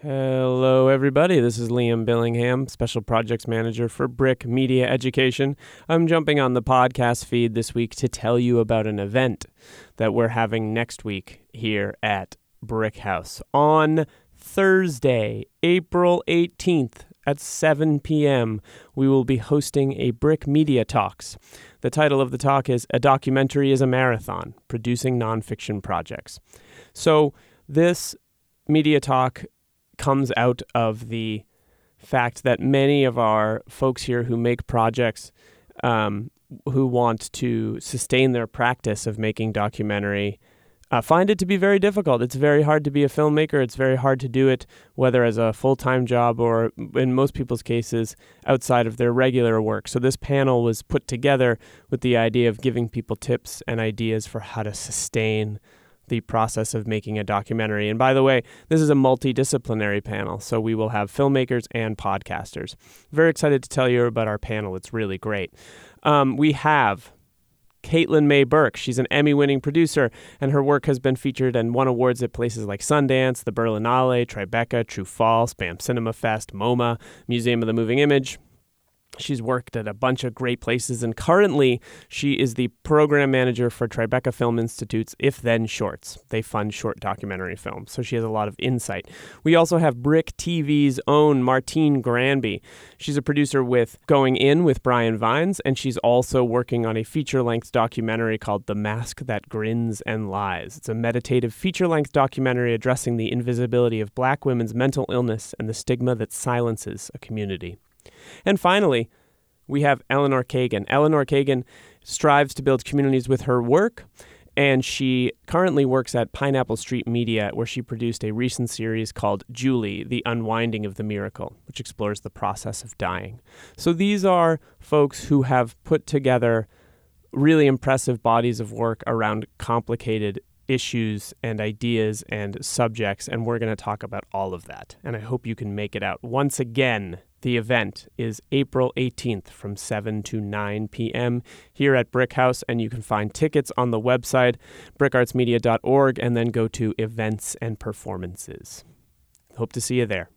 Hello, everybody. This is Liam Billingham, Special Projects Manager for BRIC Media Education. I'm jumping on the podcast feed this week to tell you about an event that we're having next week here at BRIC House on Thursday, April 18th at 7 p.m. We will be hosting a BRIC Media Talks. The title of the talk is A Documentary is a Marathon Producing Nonfiction Projects. So, this media talk comes out of the fact that many of our folks here who make projects um, who want to sustain their practice of making documentary uh, find it to be very difficult. It's very hard to be a filmmaker. It's very hard to do it, whether as a full time job or, in most people's cases, outside of their regular work. So, this panel was put together with the idea of giving people tips and ideas for how to sustain the process of making a documentary. And by the way, this is a multidisciplinary panel, so we will have filmmakers and podcasters. Very excited to tell you about our panel. It's really great. Um, we have Caitlin Mae Burke. She's an Emmy winning producer, and her work has been featured and won awards at places like Sundance, the Berlinale, Tribeca, True False, BAM Cinema Fest, MoMA, Museum of the Moving Image. She's worked at a bunch of great places, and currently she is the program manager for Tribeca Film Institute's If Then Shorts. They fund short documentary films, so she has a lot of insight. We also have BRIC TV's own Martine Granby. She's a producer with Going In with Brian Vines, and she's also working on a feature length documentary called The Mask That Grins and Lies. It's a meditative feature length documentary addressing the invisibility of black women's mental illness and the stigma that silences a community. And finally, we have Eleanor Kagan. Eleanor Kagan strives to build communities with her work, and she currently works at Pineapple Street Media, where she produced a recent series called Julie, The Unwinding of the Miracle, which explores the process of dying. So these are folks who have put together really impressive bodies of work around complicated issues and ideas and subjects, and we're going to talk about all of that. And I hope you can make it out. Once again, the event is April 18th from 7 to 9 p.m. here at BRIC House, and you can find tickets on the website, bricartsmedia.org, and then go to events and performances. Hope to see you there.